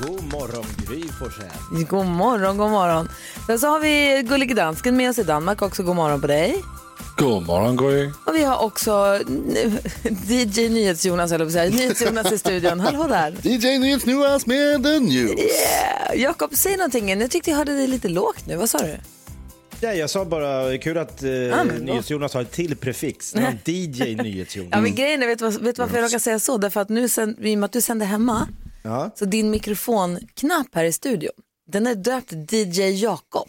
God morgon Gry Forssell. God morgon, god morgon. Sen så har vi Gullige Dansken med oss i Danmark också. God morgon på dig. God morgon Gry. Och vi har också DJ NyhetsJonas, eller säga, NyhetsJonas i studion. Hallå där. DJ Nyhets Jonas med the news. Yeah. Jakob, säg någonting. Jag tyckte jag hörde dig lite lågt nu. Vad sa du? Ja, jag sa bara, kul att eh, då. NyhetsJonas har ett till prefix. DJ NyhetsJonas. Ja, men grejen är, vet du vad- vet du varför jag råkar säga så? Därför att nu, sen, i och med att du sänder hemma, Ja. så din mikrofonknapp här i studion, den är döpt DJ Jakob.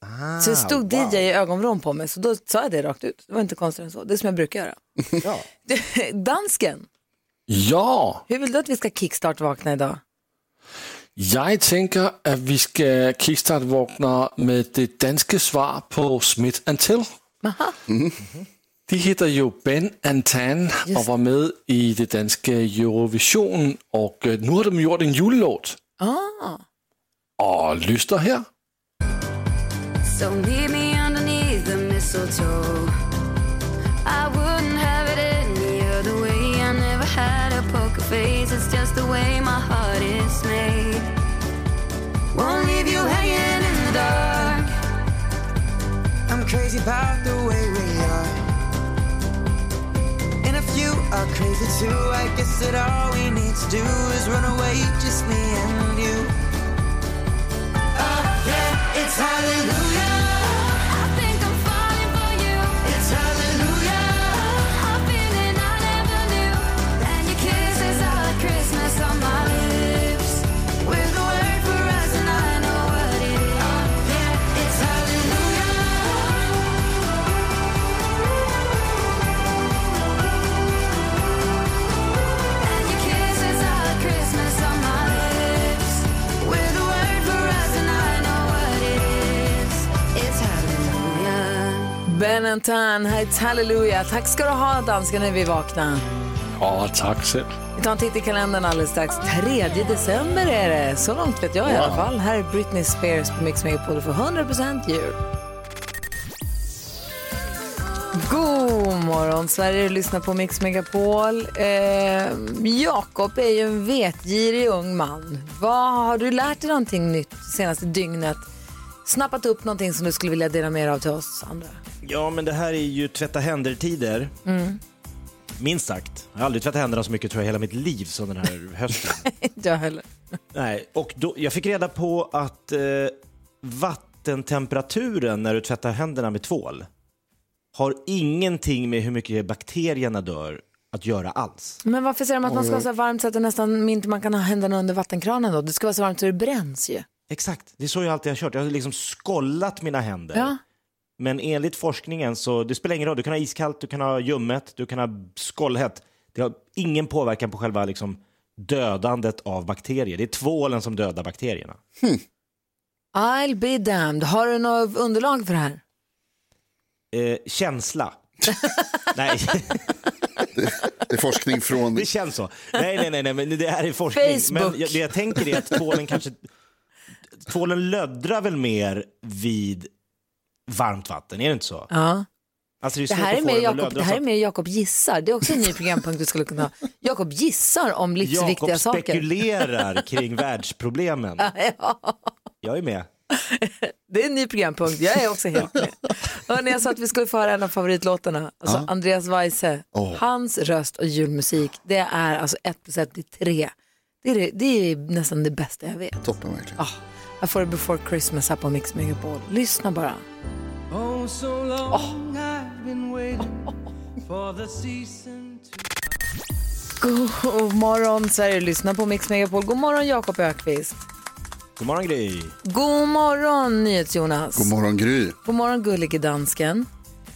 Ah, så det stod DJ i ögonvrån på mig, så då sa jag det rakt ut. Det var inte konstigt än så. Det är som jag brukar göra. Ja. Dansken, Ja, hur vill du att vi ska kickstart-vakna idag? jag tänker att vi ska kickstart-vakna med det danske svar på Smith Till. Aha. De heter ju Ben and Tan och var med i det danska Eurovision och øh, nu har de gjort en julelåt. Ah. Och lyssna här. So meet me underneath the mistletoe. I wouldn't have it any other way. I never had a poker face. It's just the way my heart is made. Won't leave you hanging in the dark. I'm crazy about the way we you are crazy too, I guess that all we need to do is run away, just me and you. Oh, yeah, it's hallelujah. Tan, It's Hallelujah. Tack ska du ha dansken när vi vaknar. Ja, tack själv. Vi tar en titt i kalendern alldeles strax. 3 december är det. Så långt vet jag i alla fall. Här är Britney Spears på Mix Megapol för 100% jul. God morgon, Sverige. Du lyssnar på Mix Megapol. Eh, Jakob är ju en vetgirig ung man. Vad Har du lärt dig någonting nytt senaste dygnet? Snappat upp någonting som du skulle vilja dela med dig av till oss andra? Ja, men det här är ju tvätta händer-tider. Minst sagt. Jag har aldrig tvättat händerna så mycket tror jag hela mitt liv som den här hösten. Inte jag heller. Nej, och då, jag fick reda på att eh, vattentemperaturen när du tvättar händerna med tvål har ingenting med hur mycket bakterierna dör att göra alls. Men varför säger de att man ska ha så varmt så att det nästan inte man kan ha händerna under vattenkranen då? Det ska vara så varmt så det bränns ju. Exakt, det är så jag alltid har kört. Jag har liksom skollat mina händer. Ja. Men enligt forskningen så det spelar ingen roll. Du kan ha iskallt, du kan ha ljummet, du kan ha skållhett. Det har ingen påverkan på själva liksom, dödandet av bakterier. Det är tvålen som dödar bakterierna. I'll be damned. Har du något underlag för det här? Eh, känsla. Nej, Det är forskning från... det känns så. Nej, nej, nej, nej men det här är forskning. Facebook. Men jag, det jag tänker är att tvålen kanske... Tvålen löddrar väl mer vid varmt vatten, är det inte så? Ja. Alltså, det, är Det här är mer Jakob, det här är mer Jakob gissar. Det är också en ny programpunkt vi skulle kunna ha. Jakob gissar om livsviktiga Jakob saker. spekulerar kring världsproblemen. Ja, Jag är med. det är en ny programpunkt. Jag är också helt med. Hörrni, jag sa att vi skulle få höra en av favoritlåtarna. Alltså Andreas Weise. Hans röst och julmusik, det är alltså ett plus ett, det är tre. Det är, det, det är nästan det bästa jag vet. Toppen verkligen. Ah, jag får det Before Christmas här på Mix Megapol. Lyssna bara. Oh, so long I've been waiting for the season to... God morgon Sverige, lyssna på Mix Megapol. God morgon Jakob Ökvist. God morgon Gry. God morgon NyhetsJonas. God morgon Gry. God morgon gullige dansken.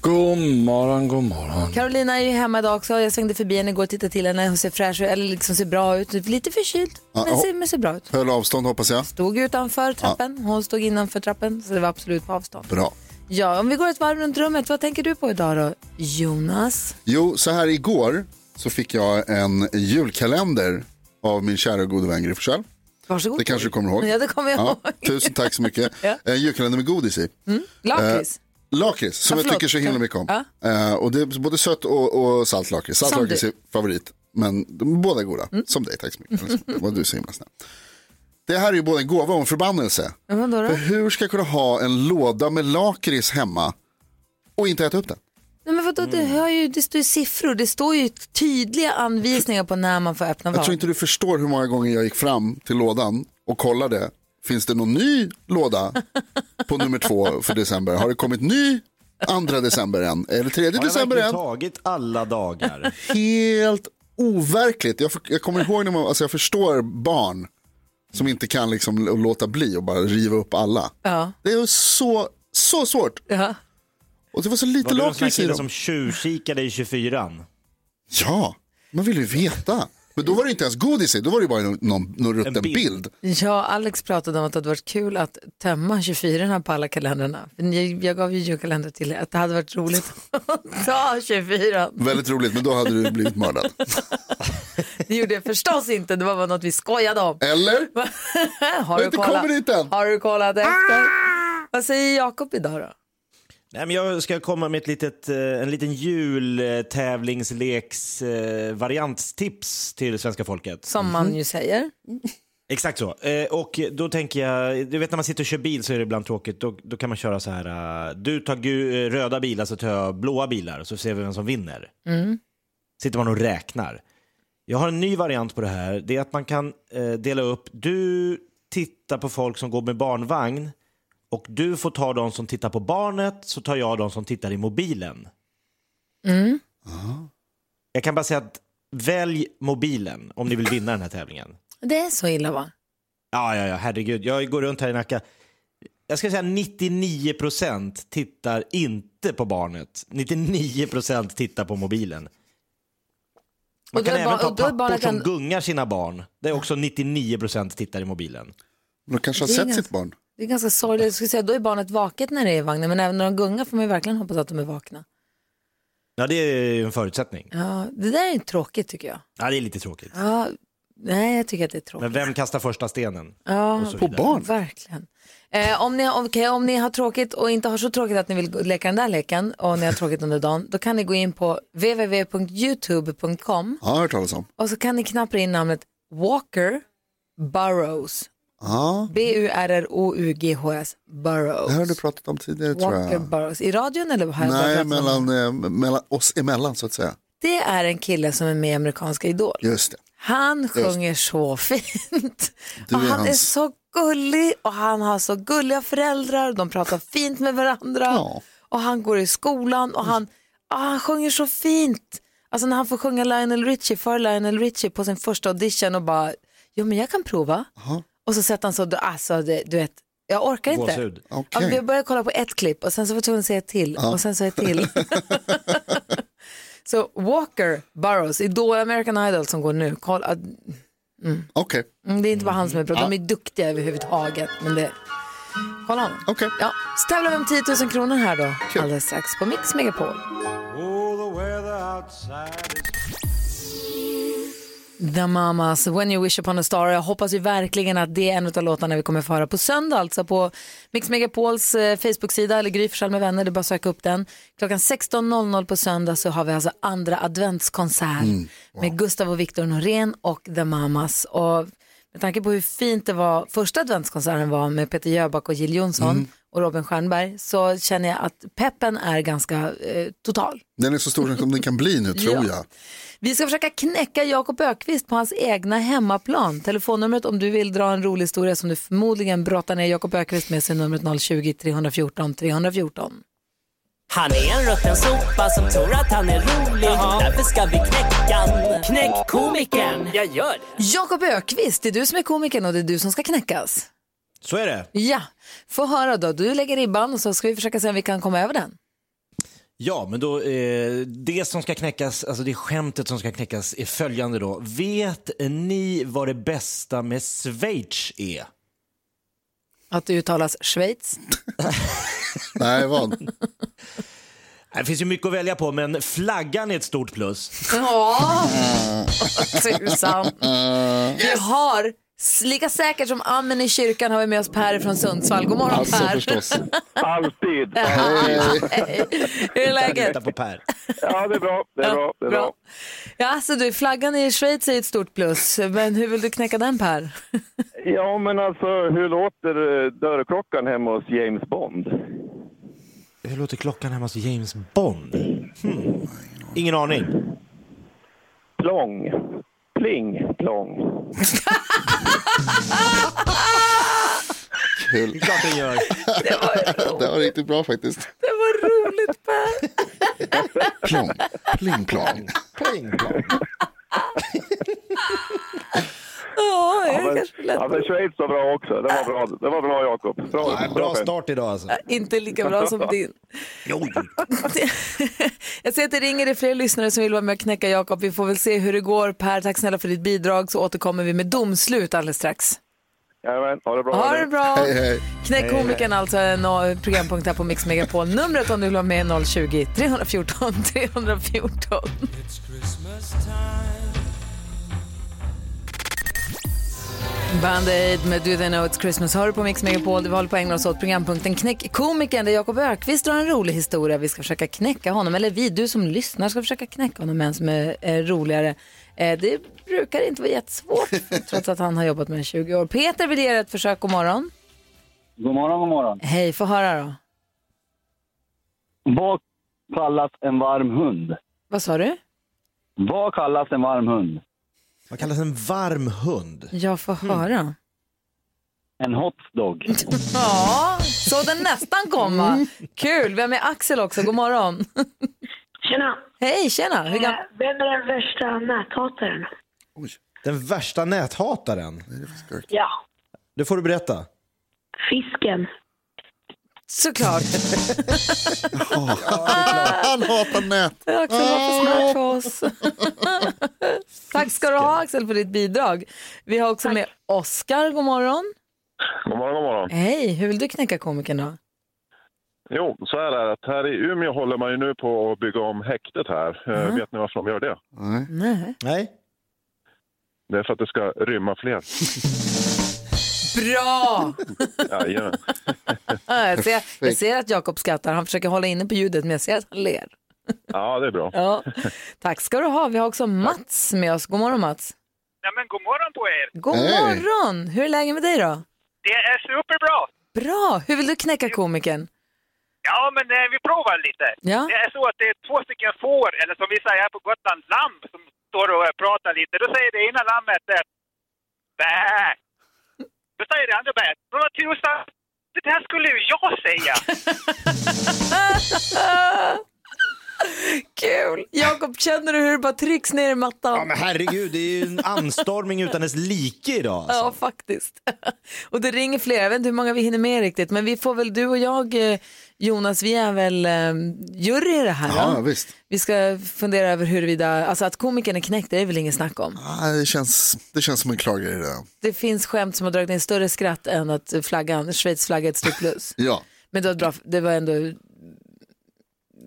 God morgon, god morgon. Carolina är ju hemma idag också. Jag svängde förbi henne igår och tittade till henne. Hon ser fräsch ut, eller liksom ser bra ut. Lite förkyld, Ja, men, ja. ser, men ser bra ut. Höll avstånd hoppas jag. Stod utanför trappen, hon stod innanför trappen. Så det var absolut på avstånd. Bra. Ja, om vi går ett varv runt rummet, vad tänker du på idag då? Jonas? Jo, så här igår så fick jag en julkalender av min kära gode vän Gry Forssell. Varsågod. Det kanske du kommer ihåg? Ja, det kommer jag ihåg. Tusen tack så mycket. Ja. En julkalender med godis i. Lakrits. Lakrits, som Ja, jag förlåt. tycker så himla mycket om. Ja. Eh, och det är både sött och, och salt lakrits. Salt lakrits. Mm. är favorit, men de båda är goda. Som dig, tack så mycket. Det var du så himla snäll. Det här är ju både en gåva och en förbannelse. Ja, För då? hur ska jag kunna ha en låda med lakrits hemma och inte äta upp den? Nej, men vadå, det, har ju, det står ju siffror, det står ju tydliga anvisningar på när man får öppna Jag vad. tror inte du förstår hur många gånger jag gick fram till lådan och kollade. Finns det någon ny låda på nummer två för december? Har det kommit ny andra december än? Eller tredje Har december än? tagit alla dagar? Helt overkligt. Jag, jag kommer ihåg när man, alltså jag förstår barn som inte kan liksom låta bli och bara riva upp alla. Ja. Det är så, så svårt. Ja. Och det var så lite Var du en lakrits i dem. som tjuvkikade i 24 Ja, man vill ju veta. Men då var det inte ens godis i, då var det bara någon, någon, någon rutten bild. bild. Ja, Alex pratade om att det hade varit kul att tömma 24 på alla kalendrarna. Jag, jag gav ju julkalender till att det hade varit roligt att ta 24. Väldigt roligt, men då hade du blivit mördad. Det gjorde jag förstås inte, det var bara något vi skojade om. Eller? Har dit än. Har du kollat efter? Vad säger Jakob idag då? Nej, men jag ska komma med ett litet, eh, en liten jultävlingsleks eh, till svenska folket. Som man ju säger. Exakt så. Eh, och då tänker jag, du vet när man sitter och kör bil så är det ibland tråkigt. Då, då kan man köra så här, du tar röda bilar så tar jag blåa bilar så ser vi vem som vinner. Sitter man och räknar. Jag har en ny variant på det här. Det är att man kan dela upp, du tittar på folk som går med barnvagn och du får ta de som tittar på barnet så tar jag de som tittar i mobilen. Jag kan bara säga att välj mobilen om ni vill vinna den här tävlingen. Det är så illa va? Ja, ja, ja, herregud. Jag går runt här i Nacka. Jag ska säga 99 procent tittar inte på barnet. 99 procent tittar på mobilen. Man kan även ta pappor barnet som en- gungar sina barn. Det är också 99 procent tittar i mobilen. De kanske har sett sitt barn. Det är ganska sorgligt. Jag skulle säga, då är barnet vaket när det är i vagnen, men även när de gungar får man ju verkligen hoppas att de är vakna. Ja, det är ju en förutsättning. Ja, det där är tråkigt tycker jag. Ja, det är lite tråkigt. Ja, nej, jag tycker att det är tråkigt. Men vem kastar första stenen? Ja, På barn? verkligen. Eh, om, ni, om, okej, om ni har tråkigt och inte har så tråkigt att ni vill leka den där leken och ni har tråkigt under dagen, då kan ni gå in på www.youtube.com Ja, jag har hört talas om. och så kan ni knappa in namnet Walker Burrows. B-U-R-R-O-U-G-H-S Burrows. det har du pratat om tidigare tror Walker jag. Burrows. I radion eller har jag Nej, mellan, eh, mellan oss emellan så att säga. Det är en kille som är med i Amerikanska Idol. Just det. Han sjunger så fint. Du och är han är hans- så gullig och han har så gulliga föräldrar. De pratar fint med varandra. Ja. Och han går i skolan och han, ah, han sjunger så fint. Alltså när han får sjunga Lionel Richie för Lionel Richie på sin första audition och bara, jo men jag kan prova. Och så sätter han så, alltså det, du vet, jag orkar inte. Gåshud. Ja, vi började kolla på ett klipp och sen så var jag tvungen att se ett till och sen så ett till. så Walker Burrows, Idol, American Idol som går nu, kolla, Okej, mm, det är inte bara han som är bra, de är duktiga överhuvudtaget. Men det, kolla honom. okej. Ja, så tävlar vi om 10 000 kronor här då, alldeles strax på Mix Megapol. The Mamas, When You Wish Upon a Star. Jag hoppas ju verkligen att det är en av låtarna vi kommer få höra på söndag, alltså på Mix Megapols eh, Facebook-sida eller Gry med vänner, det är bara att söka upp den. Klockan 16.00 på söndag så har vi alltså andra adventskonsert med Gustav och Viktor Norén och The Mamas. Och med tanke på hur fint det var, första adventskonserten var med Peter Jöback och Jill Johnson och Robin Stjernberg så känner jag att peppen är ganska eh, total. Den är så stor som den kan bli nu tror Ja. jag. Vi ska försöka knäcka Jakob Ökvist på hans egna hemmaplan. Telefonnumret om du vill dra en rolig historia som du förmodligen brottar ner Jakob Ökvist med sig numret 020-314 314. Han är en rutten sopa som tror att han är rolig. Därför ska vi knäcka. Knäck komikern. Jag gör det. Jakob Ökvist, det är du som är komikern och det är du som ska knäckas. Så är det. Ja, få höra då. Du lägger ribban och så ska vi försöka se om vi kan komma över den. Ja, men då, eh, det som ska knäckas, alltså det skämtet som ska knäckas är följande då. Vet ni vad det bästa med Schweiz är? Att det uttalas Schweiz. Nej, vad? Det finns ju mycket att välja på, men flaggan är ett stort plus. Ja, tusan. Vi har, lika säkert som amen i kyrkan har vi med oss Per från Sundsvall. God morgon Alltså Per. förstås. Alltid. Hur är läget? På Per. Ja, det är bra. Det är bra. Det är bra. Ja, alltså du, flaggan i Schweiz är ett stort plus, men hur vill du knäcka den Per? Ja, men alltså hur låter eh, dörrklockan hemma hos James Bond? Hur låter klockan hemma hos James Bond? Hmm. Ingen aning. Plong. Pling, plong. Kul. Det är klart den gör. Det var riktigt bra faktiskt. Det var roligt Per. Plong, pling plong. Pling, plong. Ja, men, kanske är lätt. ja, men Schweiz var bra också. Det var bra, det var bra Jakob. Bra, Ja, bra start idag alltså. Inte lika bra som din. Jo. Jag ser att det ringer det fler lyssnare som vill vara med och knäcka Jakob. Vi får väl se hur det går. Per, tack snälla för ditt bidrag så återkommer vi med domslut alldeles strax. Jajamän, ha det bra. Ha det bra! Hej, hej. Knäck komikern alltså, en eh, programpunkt här på Mix Megapol. Numret om du vill vara med är 020-314 314. Band-Aid med Do They Know It's Christmas hör du på Mix Megapol. Vi håller på att ägna oss åt programpunkten Knäck komikern där Jakob Ökvist drar en rolig historia. Vi ska försöka knäcka honom, eller vi, du som lyssnar ska försöka knäcka honom med en som är eh, roligare. Eh, det brukar inte vara jättesvårt trots att han har jobbat med det i 20 år. Peter vill ge ett försök, god morgon. God morgon, god morgon. Hej, få höra då. Vad kallas en varm hund? Vad sa du? Vad kallas en varm hund? Vad kallas en varm hund? Jag får höra. En hotdog. Ja, så den nästan komma. Kul, vi har med Axel också, god morgon. Tjena. Hej, tjena. Hur gam- Eh, Vem är den värsta näthataren? Den värsta näthataren? Ja, Det får du berätta. fisken. Såklart. Han hatar nät. Axel var för smart för oss. Tack ska du ha Axel för ditt bidrag. Vi har också med Oskar, god morgon. God morgon, god morgon. Hej, hur vill du knäcka komikern då? Jo, så här är det. att Här i Umeå håller man ju nu på att bygga om häktet här. Eh, Vet ni varför de gör det? Nej. Nej. Nej. Det är för att det ska rymma fler. Bra! Ja, jag, ser, jag ser att Jakob skrattar, han försöker hålla inne på ljudet men jag ser att han ler. Ja, det är bra. Ja. Tack ska du ha. Vi har också Mats med oss. God morgon Mats. Ja, men god morgon på er! God morgon! Hur är läget med dig då? Det är superbra! Bra! Hur vill du knäcka komikern? Ja, men eh, vi provar lite. Ja. Det är så att det är två stycken får, eller som vi säger här på Gotland, lamm, som står och eh, pratar lite. Då säger det ena lammet eh, bä. Då säger det andra bä. Men vad tusan, det där skulle ju jag säga. Kul! Jakob, känner du hur det bara trycks ner i mattan? Ja, men herregud, det är ju en anstormning utan dess like idag. Alltså. Ja, faktiskt. Och det ringer fler. Jag vet inte hur många vi hinner med riktigt, men vi får väl, du och jag, eh, Jonas, vi är väl eh, jury i det här. Ja, då? visst. Vi ska fundera över huruvida, alltså att komikern är knäckt, det är väl ingen snack om. Ah, det, känns, det känns som en klar grej det. Det finns skämt som har dragit in större skratt än att flaggan, Schweiz flagga är ett stort plus. Ja. Men det var, bra, det var ändå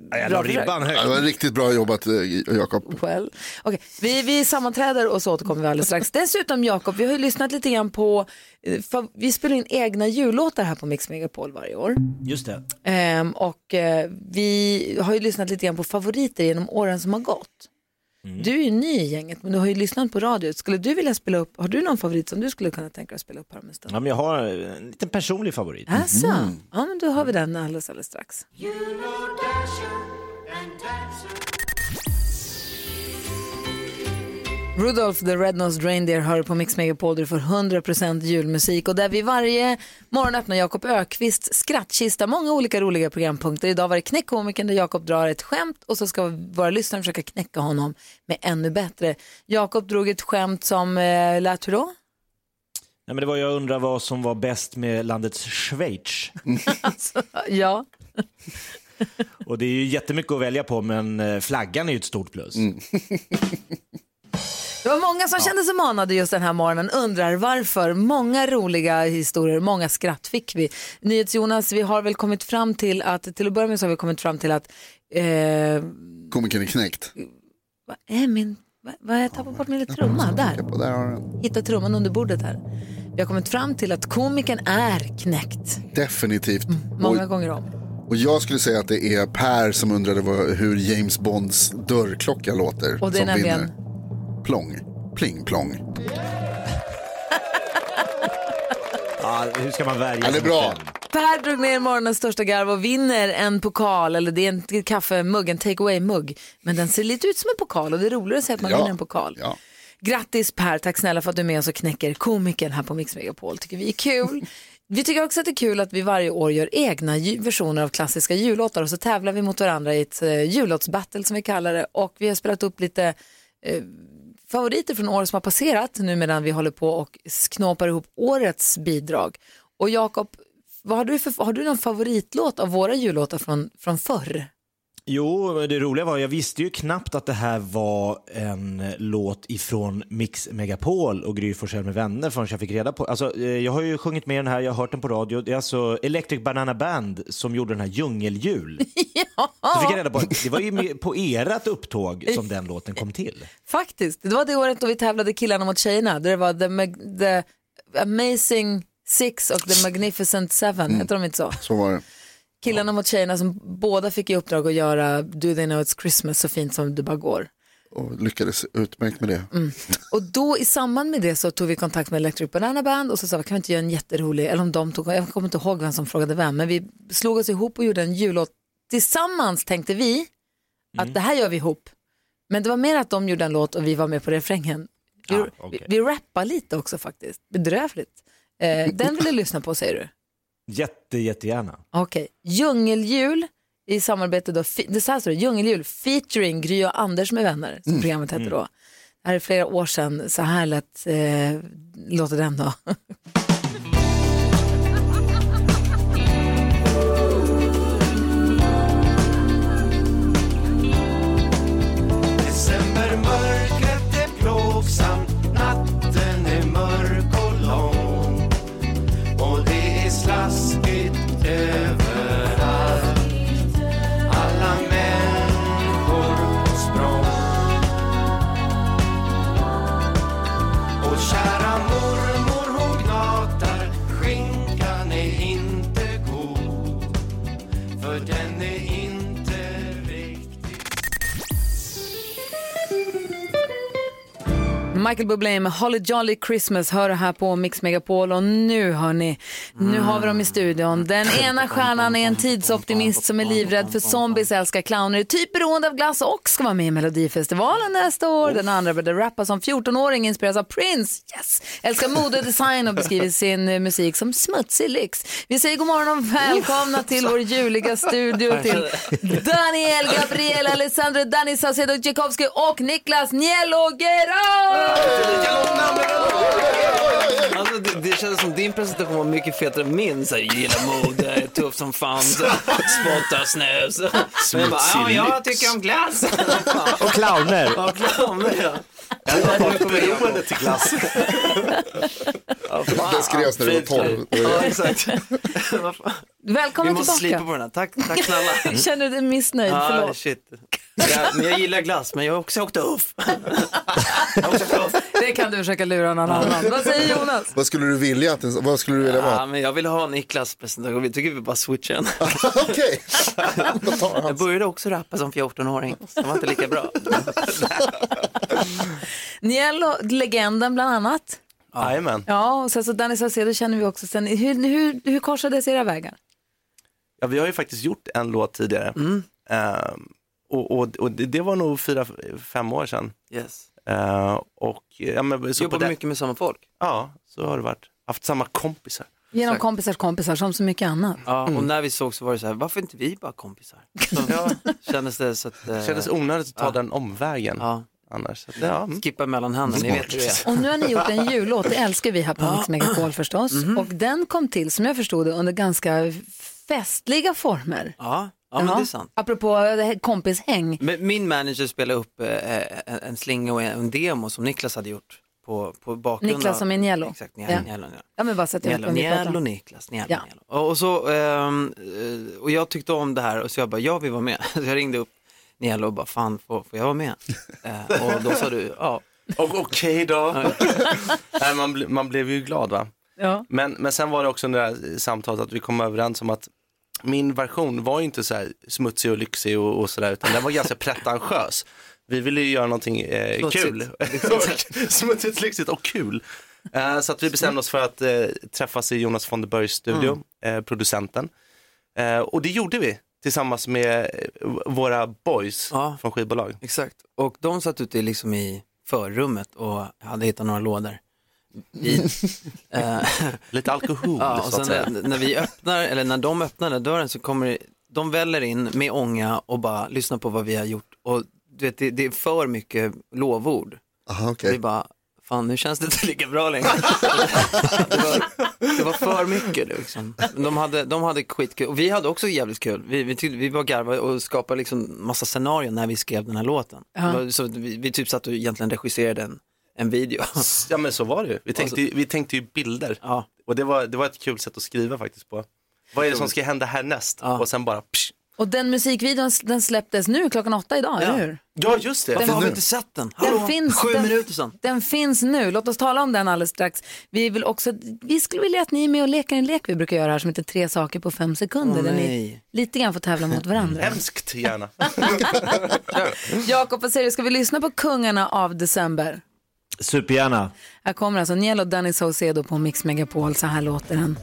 Jag la ribban. Ja, Det var riktigt bra jobbat eh, Jakob. Well. Okay. Vi, vi sammanträder och så återkommer vi alldeles strax. Dessutom Jakob, vi har ju lyssnat lite grann på, eh, vi spelar in egna jullåtar här på Mix Megapol varje år. Just det. Ehm, och eh, vi har ju lyssnat lite grann på favoriter genom åren som har gått. Du är ju ny i gänget men du har ju lyssnat på radio. Skulle du vilja spela upp, har du någon favorit som du skulle kunna tänka dig att spela upp här om en stund? Ja, men jag har en liten personlig favorit. Alltså, ja men då har vi den alldeles, alldeles strax. Rudolph the Red-Nosed Reindeer hör på Mix Megapol där du får 100% julmusik och där vi varje morgon öppnar Jakob Ökvists skrattkista, många olika roliga programpunkter. Idag var det knäckkomikern där Jakob drar ett skämt och så ska våra lyssnare försöka knäcka honom med ännu bättre. Jakob drog ett skämt som eh, lät hur då? Nej, men det var jag undrar vad som var bäst med landets Schweiz. Ja. Och det är ju jättemycket att välja på, men eh, flaggan är ju ett stort plus. Det var många som kände sig manade just den här morgonen, undrar varför. Många roliga historier, många skratt fick vi. NyhetsJonas, vi har väl kommit fram till att, till att börja med så har vi kommit fram till att, eh, Komikern är knäckt. vad är min, vad, vad jag tappade bort min lilla trumma, där. Där. Hitta trumman under bordet här. Vi har kommit fram till att komikern är knäckt Definitivt. många Och, gånger om. och jag skulle säga att det är Per som undrade vad, hur James Bonds dörrklocka låter. Och det är som nämligen? vinner. Plong. Pling plong. Ja, hur ska man värja Ja, det är sig bra. Per drog ner morgonens största garv och vinner en pokal, eller det är en kaffemugg, en take away-mugg. Men den ser lite ut som en pokal och det är roligare att säga att man Ja. vinner en pokal. Ja. Grattis Per, tack snälla för att du är med oss och knäcker komikern här på Mix Megapol. tycker vi är kul. Vi tycker också att det är kul att vi varje år gör egna versioner av klassiska jullåtar och så tävlar vi mot varandra i ett uh, jullåtsbattle som vi kallar det och vi har spelat upp lite eh, favoriter från året som har passerat nu medan vi håller på och knåpar ihop årets bidrag. Och Jakob, vad har, du för, har du någon favoritlåt av våra jullåtar från, från förr? Jo, det roliga var jag visste ju knappt att det här var en låt ifrån Mix Megapol och Gry Forssell med vänner förrän jag fick reda på. Alltså, eh, jag har ju sjungit med den här, jag har hört den på radio. Det är alltså Electric Banana Band som gjorde den här Djungeljul. Så fick jag reda på det var ju på ert upptåg som den låten kom till. Faktiskt, det var det året då vi tävlade killarna mot tjejerna. Där det var the, Mag- the Amazing Six och The Magnificent Seven, Mm. heter de inte så? Så var det. Killarna mot tjejerna som båda fick i uppdrag att göra Do They Know It's Christmas så fint som det bara går. Och lyckades utmärkt med det. Mm. Och då i samband med det så tog vi kontakt med Electric Banana Band och så sa vi kan vi inte göra en jätterolig, eller om de tog, jag kommer inte ihåg vem som frågade vem, men vi slog oss ihop och gjorde en jullåt. Tillsammans tänkte vi att det här gör vi ihop. Men det var mer att de gjorde en låt och vi var med på refrängen. Vi, Ah, okej. vi, vi rappar lite också faktiskt, bedrövligt. Eh, den vill du lyssna på säger du? Jätte, jättegärna. Okej, Djungeljul i samarbete då, det så här står det, Djungeljul featuring Gry och Anders med vänner, som programmet hette då. Det här är flera år sedan, så här lät, eh, låter den då. Michael Bublé med Holly Jolly Christmas hör det här på Mix Megapol och nu hör ni, nu har vi dem i studion. Den ena stjärnan är en tidsoptimist som är livrädd för zombies, älskar clowner, typ beroende av glass och ska vara med i Melodifestivalen nästa år. Den andra började rappa som 14-åring, inspireras av Prince, yes! Älskar mode och design och beskriver sin eh, musik som smutsig lyx. Vi säger god morgon och välkomna till vår juliga studio till Daniel, Gabriel, Alessandro, Danny Saucedo, Tchaikovsky och Niklas Nielo Guerrero! Alltså, det, det kändes som din presentation var mycket fetare än min. Så här, gillar mode, är tuff som fan, så, spottar snus. Men jag bara, ja, jag tycker om glass. Och clowner. Ja, clowner ja. Jag var beroende till glass. Ja, Det skrevs när du var fint. 12. Ja, exakt. Välkommen Vi måste slipa tillbaka. på den här. Tack, tack snälla. Känner du dig missnöjd? Ah, Förlåt. shit. Ja, men jag gillar glass, men jag har också åkt upp. Det kan du försöka lura någon annan. Vad säger Jonas? Vad skulle du vilja att vad skulle du vilja vara? Ja, men jag vill ha Niklas presentation. Vi tycker vi bara switchar den. Okej. Jag började också rappa som 14-åring. Det var inte lika bra. Nielo, legenden bland annat. Jajamän. Ja, och sen så Danny Saucedo känner vi också. Sen, hur, hur, hur korsades era vägar? Ja, vi har ju faktiskt gjort en låt tidigare. Mm. Ehm, och och, och det, det var nog fyra, fem år sedan. Yes. Eh, och, ja, men, så Jobbar på det- mycket med samma folk. Ja, så har det varit. Haft samma kompisar. Genom Exakt. kompisars kompisar, som så mycket annat. Ja, Mm. och när vi såg så var det så här, varför inte vi bara kompisar? Så kändes det så att... eh, Det kändes onödigt att ta ja. den omvägen Ja. Annars. Så att, ja, mm. Skippa mellan händerna, ni vet hur det är. Och nu har ni gjort en jullåt, det älskar vi här på Mix Megapol förstås. Mhm. Och den kom till, som jag förstod det, under ganska festliga former. Ja, ja men det är sant. Apropå det kompishäng. Men min manager spelade upp eh, en, slinga och en demo som Niklas hade gjort på, på bakgrunden. Niklas som är Niello. Exakt, Ja. Niello. Niello, Ja, men bara så att jag vet Niello, pratar Niello om. Niklas, Niello, Ja. Niello. Och, och, så, ehm, eh, och jag tyckte om det här och så jag bara, jag vill vara med. Så jag ringde upp Niello och bara, fan får, får jag vara med? Eh, och då sa du, ja. Och okej då. Nej, man, ble, man blev ju glad va. Ja. Men, men sen var det också under det här samtalet att vi kom överens om att min version var ju inte så här smutsig och lyxig och, och sådär utan den var ganska pretentiös. Vi ville ju göra någonting eh, Smutsigt. kul. Smutsigt, lyxigt och kul. Eh, så att vi bestämde oss för att eh, träffas i Jonas von der Bergs studio, eh, producenten. Eh, och det gjorde vi tillsammans med eh, våra boys från skivbolag. Exakt, och de satt ute liksom i förrummet och hade hittat några lådor. I, eh, Lite alkohol ja, så och att sen säga. när, när vi öppnar, eller när de öppnar den dörren så kommer det- de väller in med ånga och bara lyssnar på vad vi har gjort. Och du vet, det, det är för mycket lovord. Aha, okej. Vi bara, fan nu känns det inte lika bra längre. det, var, det var för mycket liksom. De hade, de hade skitkul och vi hade också jävligt kul. Vi, vi, tyckte- vi var garva och skapade liksom massa scenarion när vi skrev den här låten. Ja. Så vi, vi typ satt och egentligen regisserade en, en video. Ja men så var det ju. Vi tänkte, ju- vi tänkte ju bilder. Och det var, det var ett kul sätt att skriva faktiskt på. Vad är det som ska hända härnäst? Och sen bara psh. Och den musikvideon den släpptes nu klockan åtta idag, eller hur? Ja just det. Varför har vi inte sett den? Den Hallå, finns, Sju den, minuter sedan. Den finns nu. Låt oss tala om den alldeles strax. Vi, vill också, vi skulle vilja att ni är med och leker en lek vi brukar göra här som heter tre saker på fem sekunder. Åh, där ni nej. lite grann får tävla mot varandra. Hemskt gärna. Jakob, vad säger du? Ska vi lyssna på Kungarna av december? Supergärna. Här kommer alltså Niel och Danny Saucedo på Mix Megapol. Så här låter den.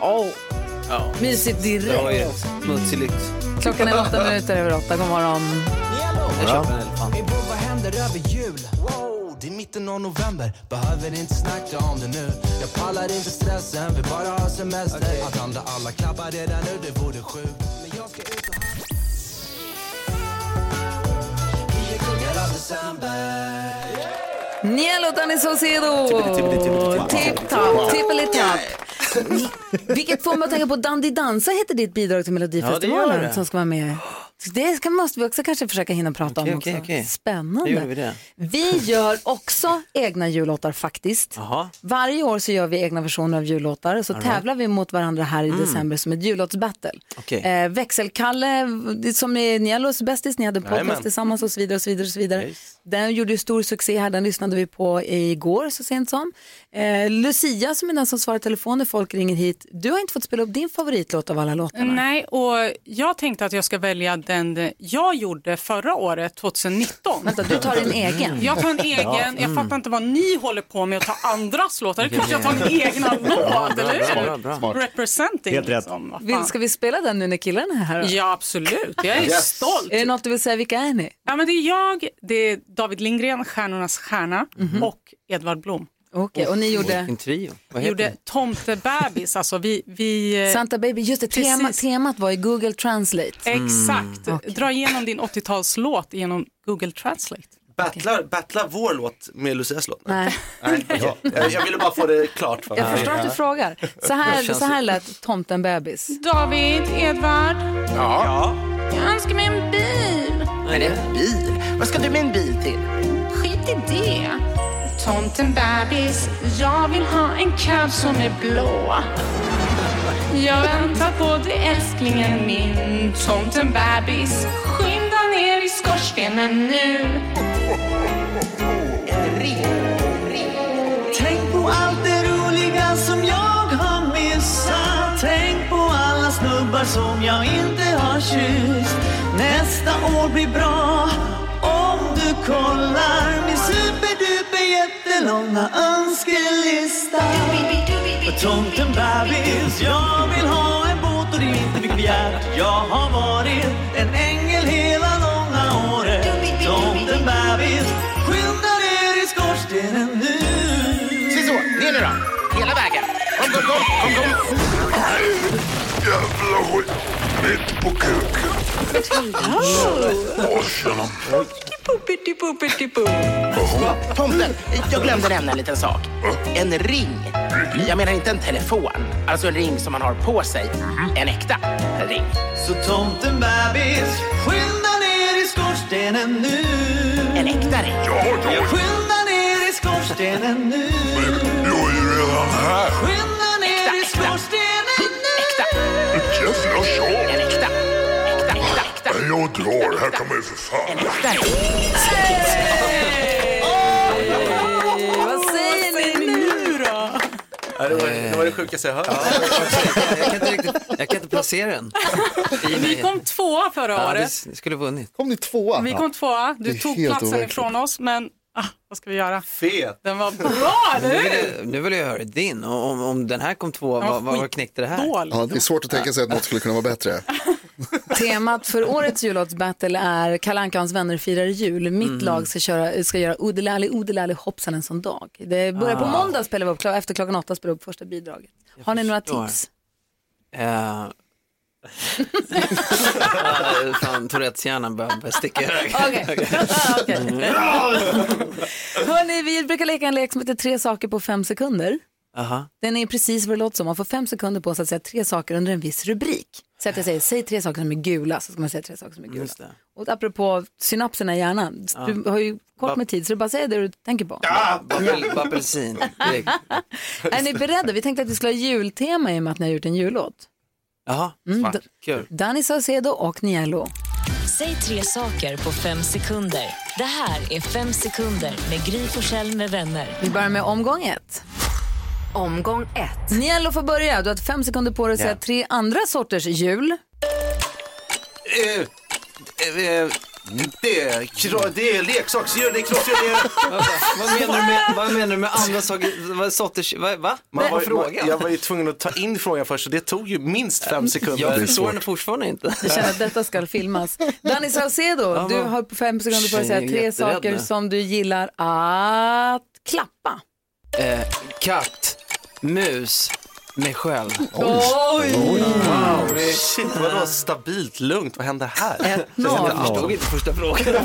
Oh. Ja. Mysigt direkt. Smutsig lyx. Klockan är åtta minuter över åtta. God morgon. Jag köper en elefant. Min bror, vad händer över jul? Wow, det är mitten av november, behöver inte snacka om det nu. Jag pallar inte stressen, vill bara ha semester. Att handla alla klappar redan nu, det vore sjukt. Men jag ska ut och Vi är kungar av december. Niel och Danny Saucedo. Tipp-topp, tippeli-topp. Vilket får mig att tänka på Dandy Dansa heter ditt bidrag till Ja, Melodifestivalen det gör det. som ska vara med. Det ska, måste vi också kanske försöka hinna prata Okej, om också. okej, okej. Spännande. Gjorde vi det. Vi gör också egna jullåtar faktiskt. Jaha. Varje år så gör vi egna versioner av jullåtar så All right. tävlar vi mot varandra här i Mm. december som ett jullåtsbattle. Eh, Växelkalle, det som är Nielos bästis, ni hade podcast Jajamän. tillsammans och så vidare. och så vidare, och så vidare. Den gjorde ju stor succé här, den lyssnade vi på igår så sent som. Eh, Lucia som är den som svarar telefon när folk ringer hit, du har inte fått spela upp din favoritlåt av alla låtarna. Nej, och jag tänkte att jag ska välja den jag gjorde förra året, 2019. Vänta, du tar din egen? Jag tar en egen. Ja. Jag Mm. fattar inte vad ni håller på med att ta andras låtar. Det är klart jag tar min egna låt, eller hur? Representing. Helt rätt. Liksom. Vill, ska vi spela den nu när killarna är här? då? Ja, absolut. Jag är Yes. stolt. Är det något du vill säga, vilka är ni? Ja, men det är jag, det är David Lindgren, Stjärnornas stjärna, och Edvard Blom. Okej, och ni gjorde? Trio. Vad heter gjorde Tomtebebis, alltså vi... vi eh, Santa Baby, just det, tema, temat var i Google Translate. Exakt. Dra igenom din 80-talslåt genom Google Translate. Battlar, battlar vår låt med Lucias låt? Nej. Nej jag, jag ville bara få det klart. För Jag förstår att du frågar. Så här, känns- så här lät Tomten bebis. David, Edvard, Ja. jag önskar mig en bil. Men en bil? Vad ska du med en bil till? Skit i det. Tomten bebis, jag vill ha en katt som är blå. Jag väntar på dig älsklingen min Tomten bebis, skynda ner i skorstenen nu. Tänk på allt det roliga som jag har missat Tänk på alla snubbar som jag inte har kysst Nästa år blir bra om du kollar min superduper jättelånga önskelista. Tomten bebis, jag vill ha en båt och det är inte mycket begärt. Jag har varit en ängel hela långa året. Tomten bebis, skynda ner i skorstenen nu. Se så, ner nu då. Hela vägen. Kom, kom, kom, kom, kom. Jävla skit. Mitt på kuken. Åh, tjena. Tomten, jag glömde nämna en liten sak. En ring. Jag menar inte en telefon. Alltså en ring som man har på sig. En äkta ring. Så tomten bebis, skynda ner i skorstenen nu. En äkta ring. Skynda ner i skorstenen nu. Jag är ju redan här. Jag drar. Här kan man ju för fan. Vad säger ni nu då? Ja, det, var, det var det sjukaste jag hört. Jag kan inte, riktigt, jag kan inte placera den. I Vi mig. kom tvåa förra Ja, året. det, det skulle vunnit. Kom ni tvåa? Vi kom tvåa. Det Du är tog helt platsen overkligt. ifrån oss, men ah, vad ska vi göra? Fet. Den var bra, eller Nu vill, hur? jag, nu vill jag höra din. Om, om den här kom två, vad, vad, vad knäckte det här? Ja, det är svårt att tänka sig att något skulle kunna vara bättre. Temat för årets jullåtsbattle är Kalle Anka och hans vänner firar jul. Mitt Mm. lag ska, köra, ska göra Odelali Odelali hoppsan en sån dag. Det börjar på Ah. måndag spelar vi upp, efter klockan åtta spelar vi upp första bidraget. Har ni några förstår. tips? Eh, Ja, Fan, Tourettes-hjärnan börjar börjar sticka iväg. Hörni, vi brukar leka en lek som heter tre saker på fem sekunder. Aha. Den är precis vad det låter som. Man får fem sekunder på sig att säga tre saker under en viss rubrik. Så att jag säger, säg tre saker som är gula, så ska man säga tre saker som är gula. Och apropå synapserna i hjärnan, Ja. du har ju kort med tid så du bara säger det du tänker på. Direkt. Är ni beredda? Vi tänkte att vi skulle ha jultema i och med att ni har gjort en jullåt. Jaha, Mm, d- kul. Danny Saucedo och Niello. Säg tre saker på fem sekunder. Det här är Fem sekunder med Gry Forssell med vänner. Vi börjar med omgång ett. Omgång ett. Niello får börja. Du har fem sekunder på dig att säga Ja. tre andra sorters jul. Eh, eh, Det är, kro- det är leksaksdjur, det är krossdjur, det är... Vad menar du med, vad menar du med andra saker? Vad sorters, vad? va? Man var, man, jag var ju tvungen att ta in frågan först och det tog ju minst fem sekunder. Jag förstår den fortfarande inte. Jag känner att detta ska filmas. Danny Saucedo, Ja, du har fem sekunder på dig att säga tre jätterädd saker nu. som du gillar att klappa. Eh, katt, mus, mig själv. Oj! Wow, shit vadå stabilt, lugnt, vad händer här? Jag förstod inte första frågan.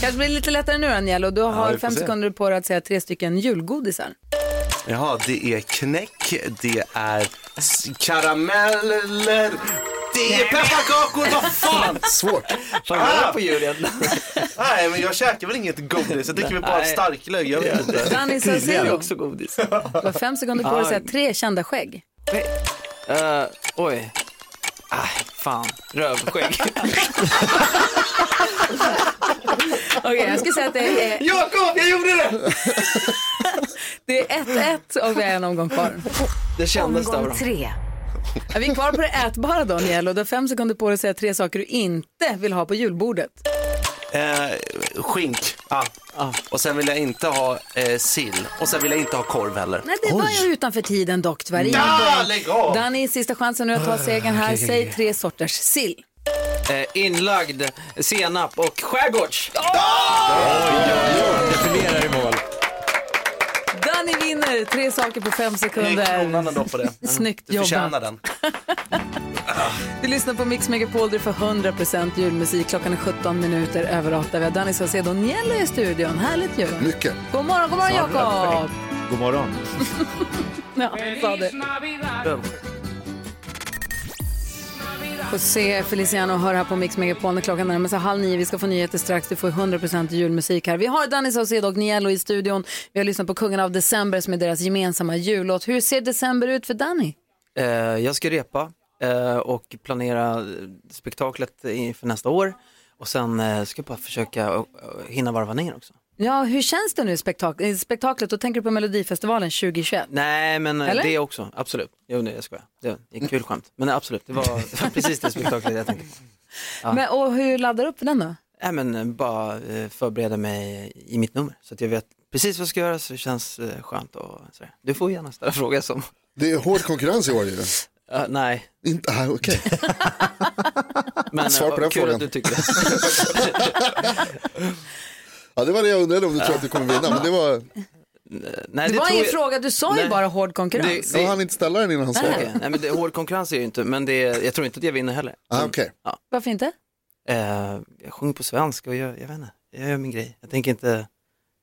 Kanske blir lite lättare nu Daniel du har vi får fem se. sekunder på dig att säga tre stycken julgodisar. Jaha, det är knäck, det är s- karameller, det är pepparkakor, vad fan! Svårt. Fan, är på jul egentligen. Nej, men jag käkar väl inget godis, jag dricker väl bara starklögg, jag vet inte. Danny Det är Saucedo, också godis. du har fem sekunder på dig att säga tre kända skägg. Eh, oj. Ah, fan, rövskägg. Okej, jag skulle säga att det är, Jakob, jag gjorde det! det är 1-1 och vi har en omgång kvar. Det kändes Omgång tre. Ja, vi är kvar på det ätbara då, Daniel, och du har fem sekunder på dig att säga tre saker du inte vill ha på julbordet. Eh, skink, ja. Och sen vill jag inte ha eh, sill. Och sen vill jag inte ha korv heller. Nej, det var ju utanför tiden dock, tyvärr. Ja, lägg av! Danny, sista chansen nu att ta segern här. okej, Säg tre sorters sill. Eh, inlagd, senap och skärgårds. Definierar i mål. Danny vinner tre saker på fem kronan sekunder. ändå på det. Snyggt Du förtjänar jobbat. den. Du lyssnar på Mix Megapol, du får 100% julmusik. Klockan är 17 minuter över 8. Vi har Danny Saucedo och Niello i studion. Härligt ju. Mycket. God morgon, god morgon Jakob. God morgon. Ja, sa det. José Feliciano hör här på Mix Megapol när klockan närmar sig halv nio. Vi ska få nyheter strax. Du får 100% julmusik här. Vi har Danny Saucedo och Niello i studion. Vi har lyssnat på Kungen av December som är deras gemensamma jullåt. Hur ser december ut för Danny? Eh, jag ska repa eh, och planera spektaklet inför nästa år. Och sen eh, ska jag bara försöka eh, hinna varva ner också. Ja, hur känns det nu spektak i spektaklet? Då tänker du på Melodifestivalen 2021? Nej, men eh, Eller? det också, absolut. Jo, nej, jag skojar. Det är ett kul skämt. Men absolut, det var, det var precis det spektaklet jag tänkte på. Ja. Men, och hur laddar du upp för den då? Nej, men eh, bara eh, förbereda mig i mitt nummer så att jag vet precis vad jag ska göra så det känns skönt och sådär. Du får gärna ställa fråga som... Det är hård konkurrens i år ju. Uh, nej. Inte, ah, okej. Men Svar på den kul frågan. att du tycker det. Ja, det var det jag undrade om du tror att du kommer vinna, men det var... Nej, det var tror ingen jag- fråga, du sa ju Nej. bara hård konkurrens. Det- det- han inte ställa den innan han svarade? Nej, men det, hård konkurrens är ju inte, men det, jag tror inte att jag vinner heller. Ah, okej. Ja. Varför inte? Eh, jag sjunger på svenska och jag, jag vet inte, jag gör min grej. Jag tänker inte,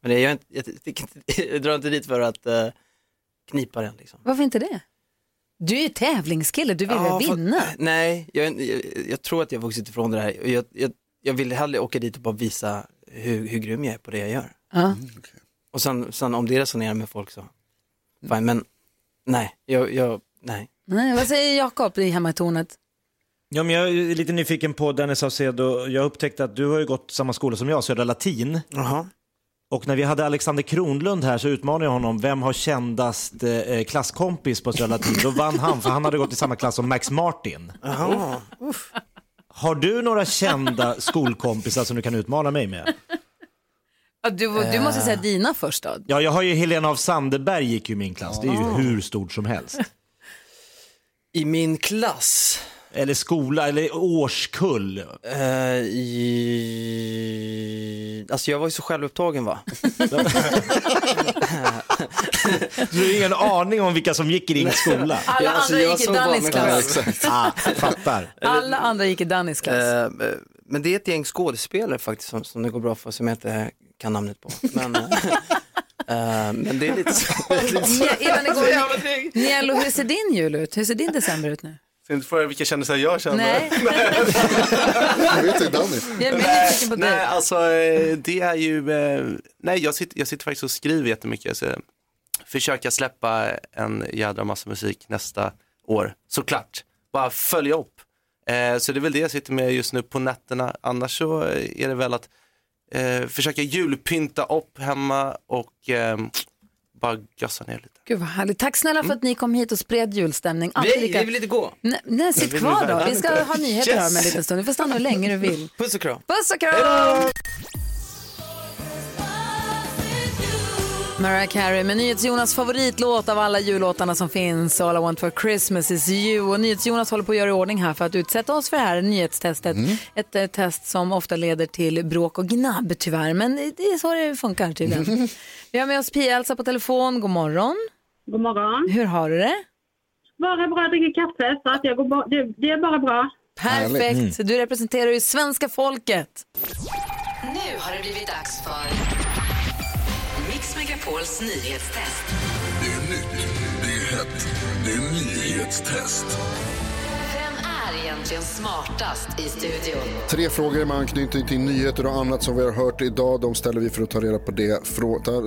men jag, gör inte, jag, inte, jag drar inte dit för att eh, knipa den. Liksom. Varför inte det? Du är ju tävlingskille, du vill Ja, väl för- vinna? Nej, jag, jag, jag tror att jag har vuxit ifrån det här. Jag, jag, jag vill hellre åka dit och bara visa hur, hur grym jag är på det jag gör. Ja. Och sen, sen om det resonerar med folk så, fine, men nej, jag, jag, nej. Nej, vad säger Jakob i hemma i tornet? Ja, men jag är lite nyfiken på Dennis Saucedo. Jag upptäckte att du har ju gått samma skola som jag, Södra Latin. Och när vi hade Alexander Kronlund här så utmanade jag honom, vem har kändast eh, klasskompis på Södra Latin? Då vann han, för han hade gått i samma klass som Max Martin. Jaha. Har du några kända skolkompisar som du kan utmana mig med? Ja, du, du måste säga dina först då. Ja, jag har ju Helena av Sandeberg gick ju i min klass. Det är ju hur stort som helst. I min klass? Eller skola, eller årskull. Eh, i... Alltså jag var ju så självupptagen va? Du har ingen aning om vilka som gick i din skola. Alla andra jag gick i Dannys klass. Ah, fattar. Alla andra gick i Dannys klass. Eh, men det är ett gäng skådespelare faktiskt som, som det går bra för som jag inte kan namnet på. Men, eh, men det är lite så. Nielo, hur ser din jul ut? Hur ser din december ut nu? Ska inte fråga vilka kändisar jag känner? Nej. Jag vet inte, Danny. Jag är mer nyfiken på dig. Nej, alltså det är ju, nej jag sitter, jag sitter faktiskt och skriver jättemycket. Så försöka släppa en jädra massa musik nästa år, såklart. Bara följa upp. Eh, så det är väl det jag sitter med just nu på nätterna. Annars så är det väl att eh, försöka julpynta upp hemma och eh, bara gössa ner lite. Gud vad härligt. Tack snälla för att ni kom hit och spred julstämning. Alltid Vi, lika- vi vill inte gå. Nej, nej, sitt kvar då. Vi ska ha nyheter här om en liten stund. Du får stanna hur länge du vill. Puss och kram. Puss och kram! Mariah Carey med NyhetsJonas favoritlåt av alla jullåtarna som finns. All I want for Christmas is you. Och NyhetsJonas håller på att göra i ordning här för att utsätta oss för det här nyhetstestet. Ett eh, test som ofta leder till bråk och gnabb tyvärr. Men det är så det funkar tydligen. Vi har med oss Pia-Elsa på telefon. God morgon. God morgon. Hur har du det? Bara bra, dricker kaffe, så att jag går ba- det, det är bara bra. Perfekt. Du representerar ju svenska folket. Nu har det blivit dags för Megapols nyhetstest. Det är nytt, det är hett, det är nyhetstest. Vem är egentligen smartast i studion? Tre frågor med anknytning till nyheter och annat som vi har hört idag. De ställer vi för att ta reda på det.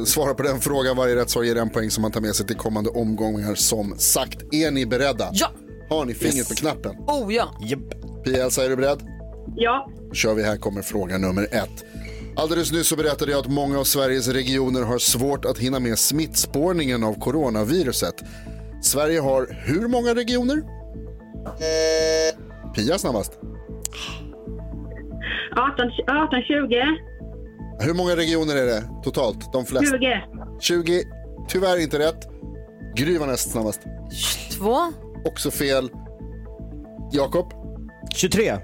Svara på den frågan. Varje rätt svar ger en poäng som man tar med sig till kommande omgångar. Som sagt, är ni beredda? Ja! Har ni fingret Yes. på knappen? Oh ja. Pia-Elsa, är du beredd? Ja. Då kör vi. Här kommer fråga nummer ett. Alldeles nyss så berättade jag att många av Sveriges regioner har svårt att hinna med smittspårningen av coronaviruset. Sverige har hur många regioner? Pia snabbast. 18, 18 20, Hur många regioner är det totalt? De flesta? 20. 20. Tyvärr inte rätt. Gry var näst snabbast. Två. Också fel. Jakob? 23.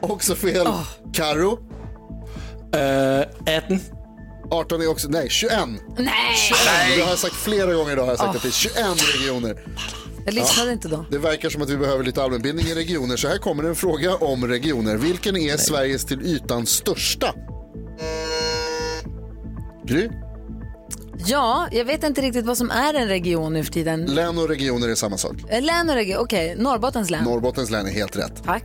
Också fel. Karo? 18. 18 är också, nej 21. Nej! 21. Det har jag sagt flera gånger idag. Har jag sagt Oh. att det är 21 regioner. Jag lyssnade inte då. Det verkar som att vi behöver lite allmänbildning i regioner. Så här kommer en fråga om regioner. Vilken är Sveriges till ytan största? Gry? Ja, jag vet inte riktigt vad som är en region nu för tiden. Län och regioner är samma sak. Eh, Län och region, okej. Norrbottens län. Norrbottens län är helt rätt. Tack.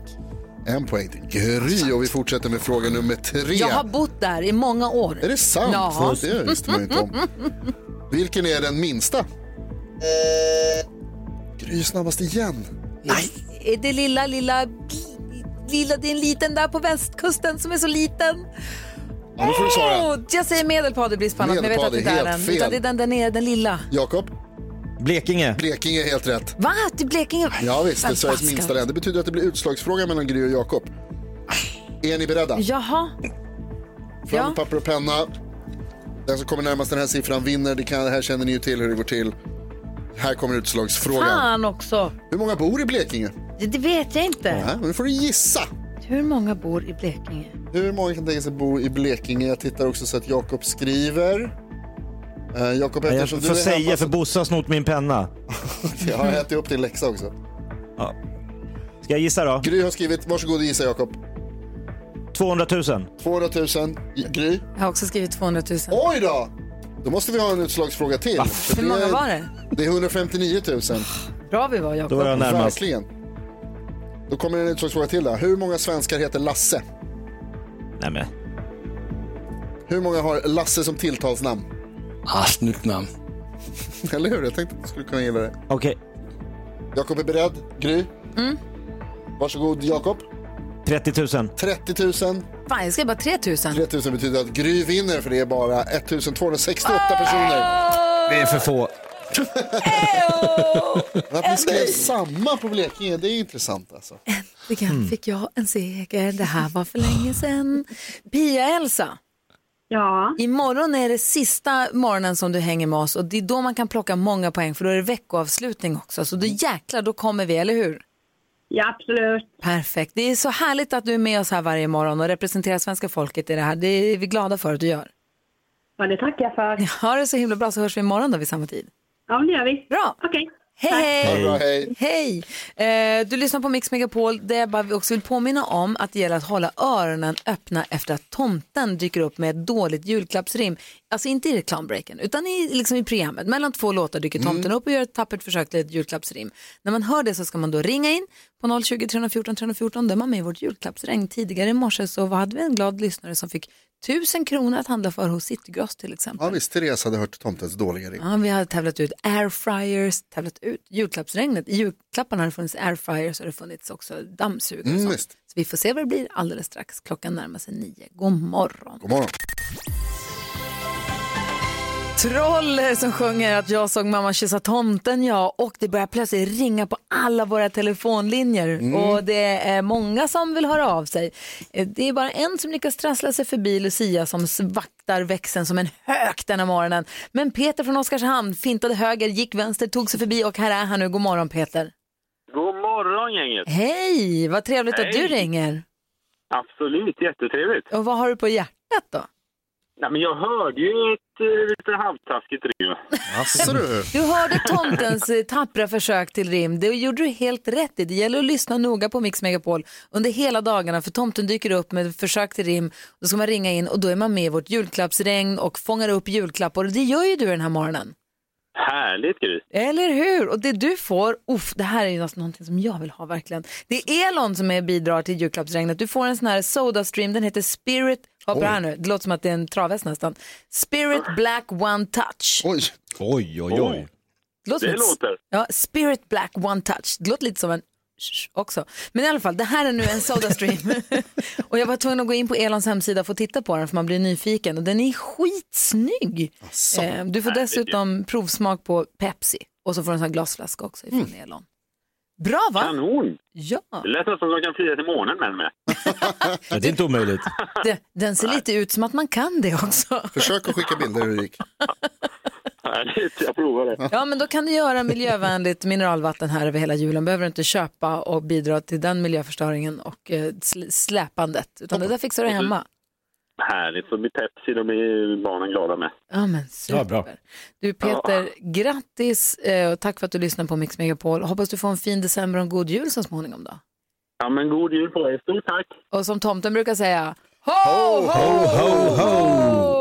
En poäng till Gry och vi fortsätter med fråga nummer tre. Jag har bott där i många år. Är det sant? Ja. Det visste man inte om. Vilken är den minsta? Gry är snabbast igen. Är det lilla, lilla, lilla, det är en liten där på västkusten som är så liten. Ja, nu får du svara. Åh, jag säger Medelpad i brist på annat, men jag vet att det inte är den. Utan det är den där nere, den lilla. Jakob? Blekinge. Blekinge är helt rätt. Va? Till Blekinge? Ja visst, det är Sveriges minsta län. Det betyder att det blir utslagsfråga mellan Gry och Jakob. Är ni beredda? Jaha. Fram Ja. papper och penna. Den som kommer närmast den här siffran vinner. Det, kan, det här känner ni ju till hur det går till. Här kommer utslagsfrågan. Fan också. Hur många bor i Blekinge? Det, det vet jag inte. Ja, nu får du gissa. Hur många bor i Blekinge? Hur många kan tänka sig bo i Blekinge? Jag tittar också så att Jakob skriver. Uh, Jakob, Jag får du är säga hemma för så... Bosse har snott min penna. Jag har ätit upp din läxa också. Ja. Ska jag gissa då? Gry har skrivit, varsågod och gissa Jakob. 200 000. 200 000. Gry? Jag har också skrivit 200 000. Oj då! Då måste vi ha en utslagsfråga till. För Hur många är- var det? Det är 159 000. Bra vi var Jakob. Verkligen. Då kommer en utslagsfråga till då. Hur många svenskar heter Lasse? Nej men. Hur många har Lasse som tilltalsnamn? Ah, snyggt namn. Eller hur? Jag tänkte att du skulle kunna gilla det. Okej. Jakob är beredd. Gry? Mm. Varsågod Jakob. 30 000. 30 000. Fan, jag skrev bara 3 000. 3 000 betyder att Gry vinner för det är bara 1268 personer. Det är för få. Att ni skrev samma på Blekinge, det är intressant alltså. Äntligen Mm. fick jag en seger. Det här var för länge sedan. Pia-Elsa. Ja. Imorgon är det sista morgonen som du hänger med oss och det är då man kan plocka många poäng för då är det veckoavslutning också. Så då jäklar, då kommer vi, eller hur? Ja, absolut. Perfekt. Det är så härligt att du är med oss här varje morgon och representerar svenska folket i det här. Det är vi glada för att du gör. Ja, det tackar jag för. Ha det så himla bra så hörs vi imorgon då vid samma tid. Ja, det gör vi. Bra. Okej. Hej, hej! Det bra, hej. Hej! Eh, du lyssnar på Mix Megapol där jag bara också vill påminna om att det gäller att hålla öronen öppna efter att tomten dyker upp med ett dåligt julklappsrim. Alltså inte i reklambreaken utan i, liksom i programmet. Mellan två låtar dyker tomten upp och gör ett tappert försök till ett julklappsrim. När man hör det så ska man då ringa in på 020 314 314. Då är man med i vårt julklappsregn. Tidigare i morse så hade vi en glad lyssnare som fick tusen kronor att handla för hos Citygross till exempel. Ja visst, Therese hade hört tomtens dåliga rim. Ja, vi hade tävlat ut airfryers, tävlat ut julklappsregnet. I julklapparna har det funnits airfryers och det har funnits också dammsugare och Mm, sånt. visst. Så vi får se vad det blir alldeles strax. Klockan närmar sig nio. God morgon. God morgon. Troller som sjunger att jag såg mamma kyssa tomten, ja. Och det börjar plötsligt ringa på alla våra telefonlinjer. Mm. Och det är många som vill höra av sig. Eh, Det är bara en som lyckas trassla sig förbi Lucia som vaktar växeln som en hök denna morgonen. Men Peter från Oskarshamn fintade höger, gick vänster, tog sig förbi och här är han nu. God morgon Peter. God morgon gänget! Hej, vad trevligt att du Hej. ringer. Absolut, jättetrevligt. Och vad har du på hjärtat då? Nej, men jag hörde ju ett eh, lite halvtaskigt rim. Asså du. Du hörde tomtens eh, tappra försök till rim. Det gjorde du helt rätt i. Det gäller att lyssna noga på Mix Megapol under hela dagarna för tomten dyker upp med försök till rim. Då ska man ringa in och då är man med i vårt julklappsregn och fångar upp julklappar och det gör ju du den här morgonen. Härligt Gry! Eller hur? Och det du får, uff, det här är ju alltså någonting som jag vill ha verkligen. Det är Elon som är bidrar till julklappsregnet. Du får en sån här Sodastream, den heter Spirit, hoppa här nu, det låter som att det är en travhäst nästan. Spirit Black One Touch. Oj. Oj, oj, oj. Det låter, Det låter. Ja, Spirit Black One Touch. Det låter lite som en också. Men i alla fall, det här är nu en Sodastream. och jag var tvungen att gå in på Elons hemsida och få titta på den för man blir nyfiken. Och den är skitsnygg. Eh, du får dessutom provsmak på Pepsi. Och så får du en sån här glasflaska också ifrån Elon. Bra va? Kanon! Ja. Det lät nästan som att de kan flyga till månen med den med. Ja, det är inte omöjligt. Det, den ser lite ut som att man kan det också. Försök att skicka bilder hur det gick. Härligt, jag provar det. Ja, men då kan du göra miljövänligt mineralvatten här över hela julen. Behöver du inte köpa och bidra till den miljöförstöringen och eh, sl- släpandet. Utan det där fixar du hemma. Härligt, så blir Pepsi, de är ju barnen glada med. Ja, men super. Ja, bra. Du Peter, grattis eh, och tack för att du lyssnar på Mix Megapol. Hoppas du får en fin december och en god jul så småningom då. Ja, men god jul på er. Stort tack! Och som tomten brukar säga, ho, ho, ho, ho!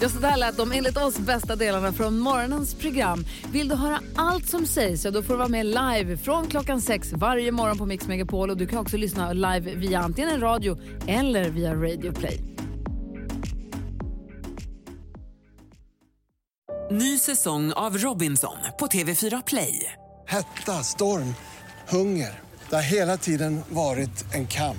Ja, så där lät de enligt oss bästa delarna från morgonens program. Vill du höra allt som sägs så då får du vara med live från klockan sex varje morgon på Mix Megapol. Och du kan också lyssna live via antingen en radio eller via Radio Play. Ny säsong av Robinson på TV4 Play. Hetta, storm, hunger. Det har hela tiden varit en kamp.